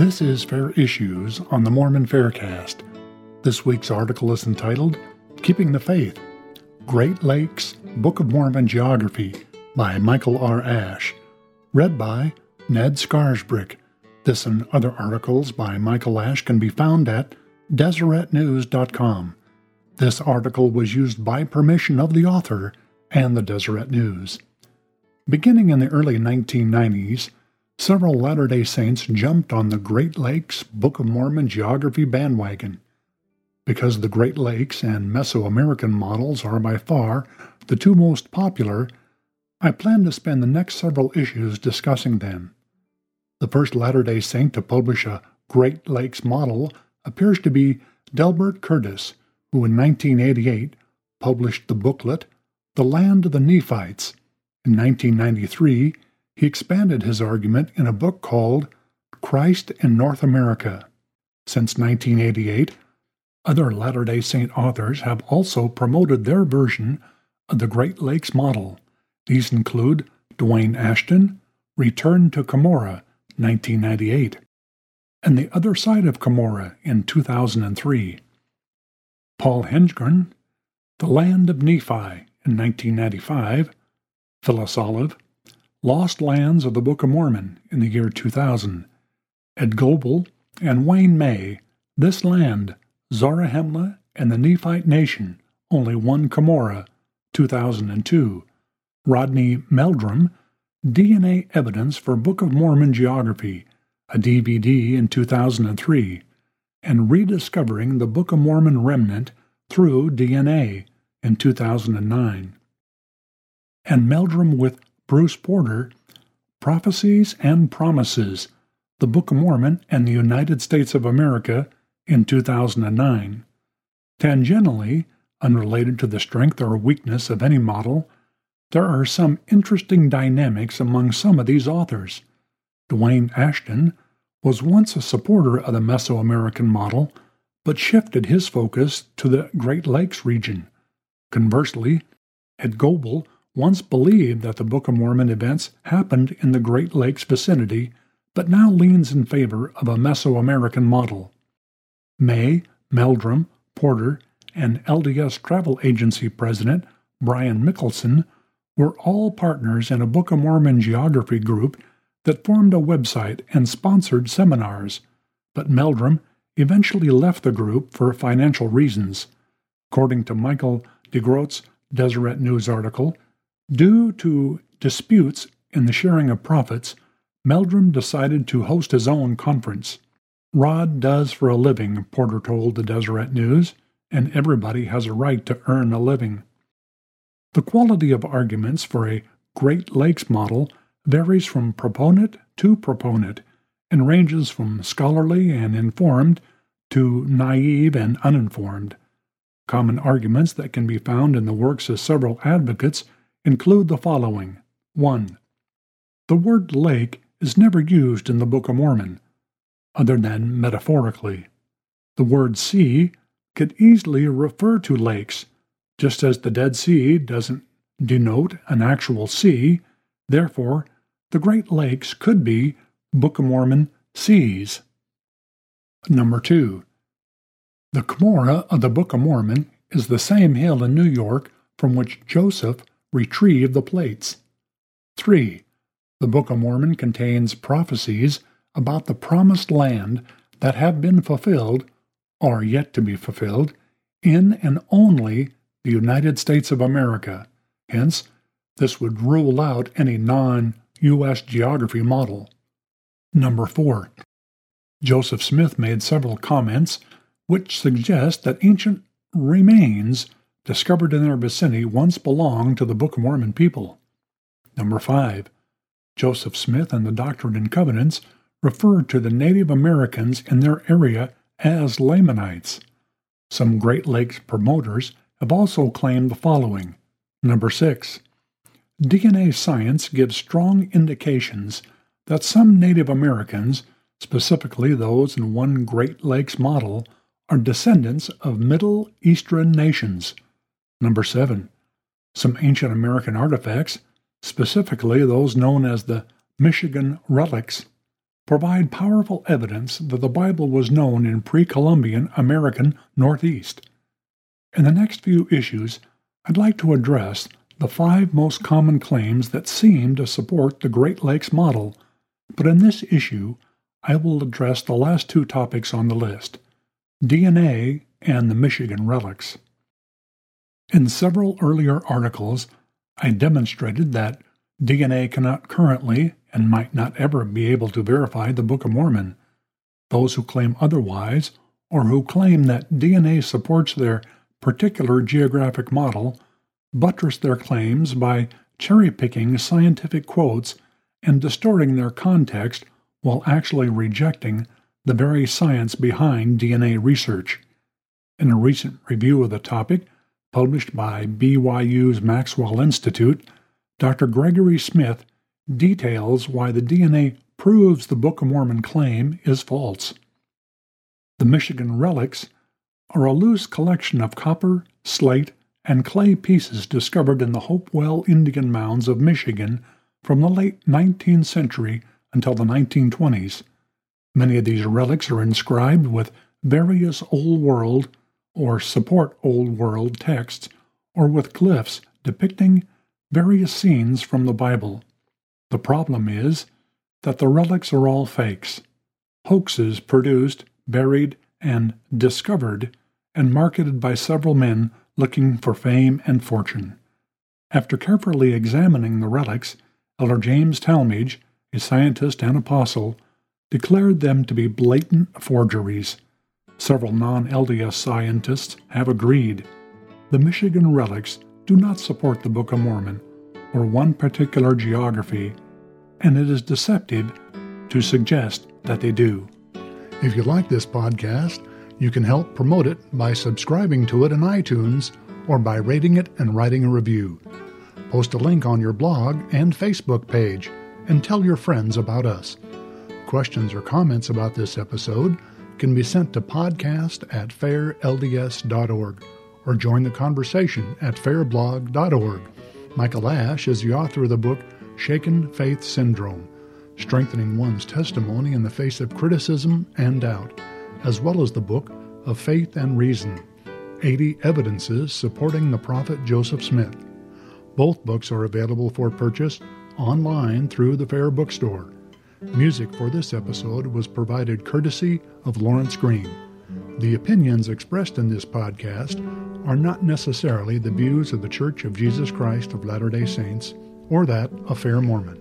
This is Fair Issues on the Mormon Faircast. This week's article is entitled Keeping the Faith Great Lakes Book of Mormon Geography by Michael R. Ash. Read by Ned Scarisbrick. This and other articles by Michael Ash can be found at DeseretNews.com. This article was used by permission of the author and the Deseret News. Beginning in the early 1990s, several Latter day Saints jumped on the Great Lakes Book of Mormon geography bandwagon. Because the Great Lakes and Mesoamerican models are by far the two most popular, I plan to spend the next several issues discussing them. The first Latter day Saint to publish a Great Lakes model appears to be Delbert Curtis, who in 1988 published the booklet The Land of the Nephites. In 1993, he expanded his argument in a book called Christ in North America. Since 1988, other Latter day Saint authors have also promoted their version of the Great Lakes model. These include Duane Aston, Return to Cumorah, 1998, and The Other Side of Cumorah in 2003. Paul Hedengren, The Land of Nephi in 1995, Phyllis Olive, Lost Lands of the Book of Mormon in the year 2000, Ed Goble and Wayne May, This Land, Zarahemla and the Nephite Nation, Only One Cumorah, 2002, Rodney Meldrum, DNA Evidence for Book of Mormon Geography, a DVD in 2003, and Rediscovering the Book of Mormon Remnant through DNA in 2009. And Meldrum with Bruce Porter, Prophecies and Promises, The Book of Mormon and the United States of America in 2009. Tangentially, unrelated to the strength or weakness of any model, there are some interesting dynamics among some of these authors. Duane Aston was once a supporter of the Mesoamerican model, but shifted his focus to the Great Lakes region. Conversely, Ed Goble once believed that the Book of Mormon events happened in the Great Lakes vicinity, but now leans in favor of a Mesoamerican model. May, Meldrum, Porter, and LDS Travel Agency President Brian Mickelson were all partners in a Book of Mormon geography group that formed a website and sponsored seminars, but Meldrum eventually left the group for financial reasons. According to Michael De Groote's Deseret News article, Due to disputes in the sharing of profits, Meldrum decided to host his own conference. Rod does for a living, Porter told the Deseret News, and everybody has a right to earn a living. The quality of arguments for a Great Lakes model varies from proponent to proponent and ranges from scholarly and informed to naive and uninformed. Common arguments that can be found in the works of several advocates include the following 1. The word lake is never used in the Book of Mormon, other than metaphorically. The word sea could easily refer to lakes, just as the Dead Sea doesn't denote an actual sea, therefore, the Great Lakes could be Book of Mormon seas. Number 2. The Cumorah of the Book of Mormon is the same hill in New York from which Joseph retrieve the plates. 3. The Book of Mormon contains prophecies about the promised land that have been fulfilled, or yet to be fulfilled, in and only the United States of America. Hence, this would rule out any non U.S. geography model. Number 4. Joseph Smith made several comments which suggest that ancient remains discovered in their vicinity once belonged to the Book of Mormon people. Number 5. Joseph Smith and the Doctrine and Covenants referred to the Native Americans in their area as Lamanites. Some Great Lakes promoters have also claimed the following. Number 6. DNA science gives strong indications that some Native Americans, specifically those in one Great Lakes model, are descendants of Middle Eastern nations Number 7. Some ancient American artifacts, specifically those known as the Michigan relics, provide powerful evidence that the Bible was known in pre Columbian American Northeast. In the next few issues, I'd like to address the five most common claims that seem to support the Great Lakes model, but in this issue, I will address the last two topics on the list DNA and the Michigan relics. In several earlier articles, I demonstrated that DNA cannot currently and might not ever be able to verify the Book of Mormon. Those who claim otherwise, or who claim that DNA supports their particular geographic model, buttress their claims by cherry picking scientific quotes and distorting their context while actually rejecting the very science behind DNA research. In a recent review of the topic, published by BYU's Maxwell Institute, Dr. Gregory Smith details why the DNA proves the Book of Mormon claim is false. The Michigan relics are a loose collection of copper, slate, and clay pieces discovered in the Hopewell Indian mounds of Michigan from the late 19th century until the 1920s. Many of these relics are inscribed with various Old World or support Old World texts or with glyphs depicting various scenes from the Bible. The problem is that the relics are all fakes, hoaxes produced, buried, and discovered and marketed by several men looking for fame and fortune. After carefully examining the relics, Elder James Talmage, a scientist and apostle, declared them to be blatant forgeries. Several non LDS scientists have agreed. The Michigan relics do not support the Book of Mormon or one particular geography, and it is deceptive to suggest that they do. If you like this podcast, you can help promote it by subscribing to it in iTunes or by rating it and writing a review. Post a link on your blog and Facebook page and tell your friends about us. Questions or comments about this episode can be sent to podcast at fairlds.org or join the conversation at fairblog.org. Michael Ash is the author of the book Shaken Faith Syndrome Strengthening One's Testimony in the Face of Criticism and Doubt, as well as the book of Faith and Reason 80 Evidences Supporting the Prophet Joseph Smith. Both books are available for purchase online through the Fair Bookstore. Music for this episode was provided courtesy of Lawrence Green. The opinions expressed in this podcast are not necessarily the views of the Church of Jesus Christ of Latter day Saints or that of Fair Mormon.